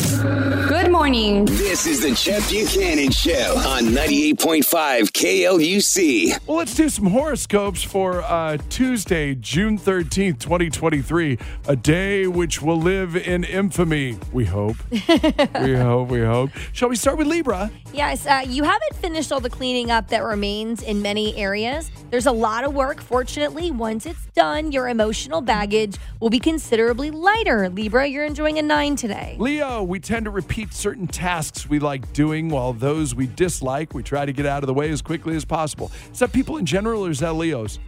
you morning. This is the Chet Buchanan Show on 98.5 KLUC. Well, let's do some horoscopes for uh, Tuesday, June 13th, 2023, a day which will live in infamy, we hope. we hope, we hope. Shall we start with Libra? Yes, uh, you haven't finished all the cleaning up that remains in many areas. There's a lot of work. Fortunately, once it's done, your emotional baggage will be considerably lighter. Libra, you're enjoying a nine today. Leo, we tend to repeat certain tasks we like doing, while those we dislike, we try to get out of the way as quickly as possible. Is that people in general or is that Leos?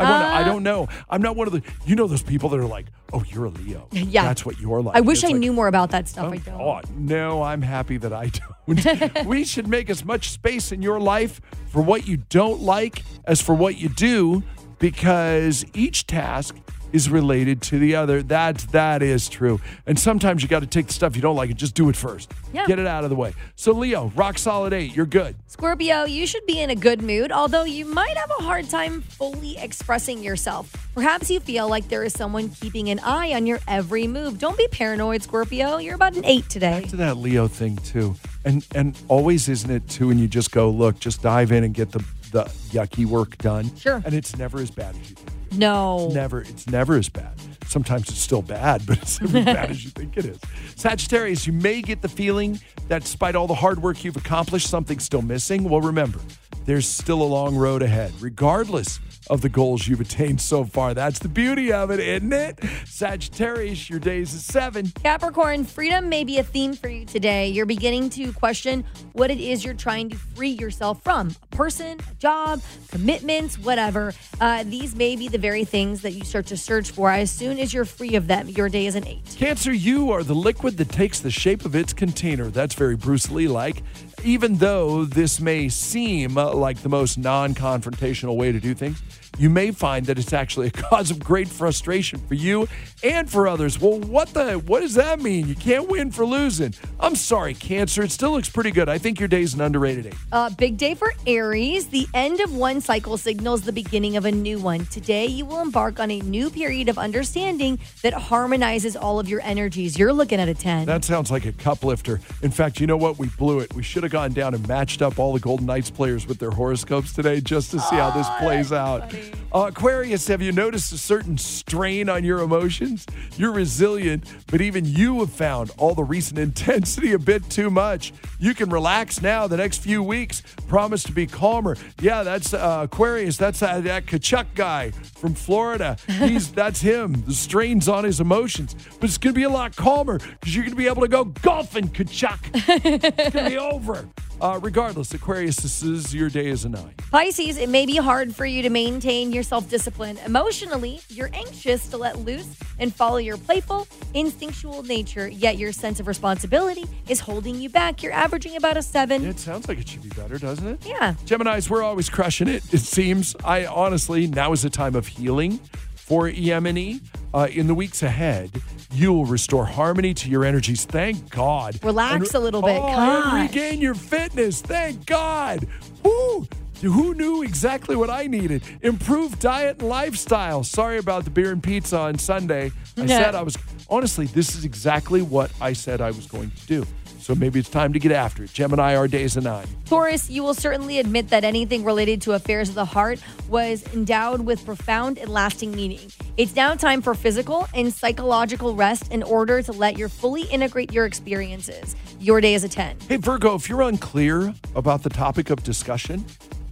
I, wanna, I Uh, don't know. I'm not one of the, you know, those people that are like, oh, you're a Leo. Yeah. That's what you're like. I wish I like, knew more about that stuff. Oh, I don't. God. No, I'm happy that I don't. we should make as much space in your life for what you don't like as for what you do, because each task is related to the other. That that is true. And sometimes you got to take the stuff you don't like and just do it first. Yeah. Get it out of the way. So Leo, rock solid eight. You're good. Scorpio, you should be in a good mood, although you might have a hard time fully expressing yourself. Perhaps you feel like there is someone keeping an eye on your every move. Don't be paranoid, Scorpio. You're about an eight today. to that Leo thing too. And and always isn't it too when you just go, look, just dive in and get the the yucky work done. Sure. And it's never as bad as you think. No. Never, it's never as bad. Sometimes it's still bad, but it's never as bad as you think it is. Sagittarius, you may get the feeling that despite all the hard work you've accomplished, something's still missing. Well, remember, there's still a long road ahead, regardless of the goals you've attained so far. That's the beauty of it, isn't it? Sagittarius, your day's a seven. Capricorn, freedom may be a theme for you today. You're beginning to question what it is you're trying to free yourself from a person, a job, commitments, whatever. Uh, these may be the very things that you start to search for. As soon as you're free of them, your day is an eight. Cancer, you are the liquid that takes the shape of its container. That's very Bruce Lee like. Even though this may seem like the most non confrontational way to do things, you may find that it's actually a cause of great frustration for you and for others. Well, what the what does that mean? You can't win for losing. I'm sorry, Cancer. It still looks pretty good. I think your day's an underrated eight. Uh, big day for Aries. The end of one cycle signals the beginning of a new one. Today, you will embark on a new period of understanding that harmonizes all of your energies. You're looking at a 10. That sounds like a cup lifter. In fact, you know what? We blew it. We should have gone down and matched up all the Golden Knights players with their horoscopes today just to see how this plays out. Uh, Aquarius, have you noticed a certain strain on your emotions? You're resilient, but even you have found all the recent intensity a bit too much. You can relax now the next few weeks. Promise to be calmer. Yeah, that's uh, Aquarius. That's uh, that Tkachuk guy from Florida. He's that's him. The strains on his emotions, but it's going to be a lot calmer because you're going to be able to go golfing, Tkachuk. it's going to be over. Uh, regardless, Aquarius, this is your day as a nine. Pisces, it may be hard for you to maintain your self discipline. Emotionally, you're anxious to let loose and follow your playful, instinctual nature, yet your sense of responsibility is holding you back. You're averaging about a seven. It sounds like it should be better, doesn't it? Yeah. Geminis, we're always crushing it. It seems. I honestly, now is a time of healing for EM&E. Uh, in the weeks ahead, you will restore harmony to your energies. Thank God. Relax a little bit. Oh, regain your fitness. Thank God. Woo! Who knew exactly what I needed? Improved diet and lifestyle. Sorry about the beer and pizza on Sunday. I Yeah. said I was, honestly, this is exactly what I said I was going to do. So maybe it's time to get after it. Gemini, our day is a nine. Taurus, you will certainly admit that anything related to affairs of the heart was endowed with profound and lasting meaning. It's now time for physical and psychological rest in order to let you fully integrate your experiences. Your day is a 10. Hey, Virgo, if you're unclear about the topic of discussion,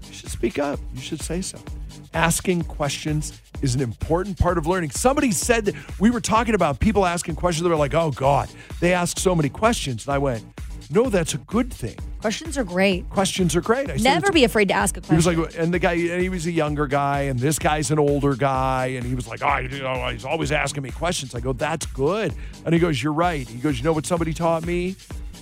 you should speak up. You should say so. Asking questions is an important part of learning. Somebody said that we were talking about people asking questions. They were like, oh, God, they ask so many questions. And I went, no, that's a good thing. Questions are great. Questions are great. I Never be afraid to ask a question. He was like, and the guy, and he was a younger guy, and this guy's an older guy, and he was like, oh, you know, he's always asking me questions. I go, that's good. And he goes, you're right. He goes, you know what somebody taught me?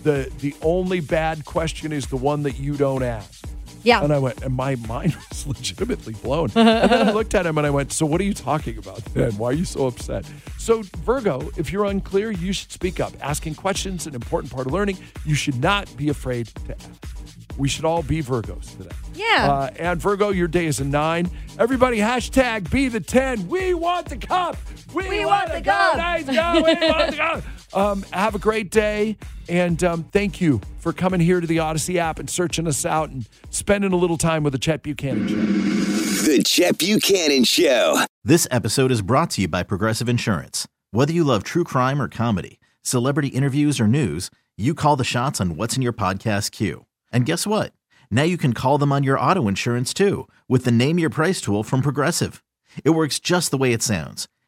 the the only bad question is the one that you don't ask. Yeah. And I went, and my mind was legitimately blown. and then I looked at him and I went, So what are you talking about then? Why are you so upset? So, Virgo, if you're unclear, you should speak up. Asking questions an important part of learning. You should not be afraid to ask. We should all be Virgos today. Yeah. Uh, and Virgo, your day is a nine. Everybody, hashtag be the 10. We want the cup. We, We want, want the the cup. Nice go. We want the cup. Um, have a great day. And um, thank you for coming here to the Odyssey app and searching us out and spending a little time with the Chet Buchanan Show. The Chet Buchanan Show. This episode is brought to you by Progressive Insurance. Whether you love true crime or comedy, celebrity interviews or news, you call the shots on what's in your podcast queue. And guess what? Now you can call them on your auto insurance too with the Name Your Price tool from Progressive. It works just the way it sounds.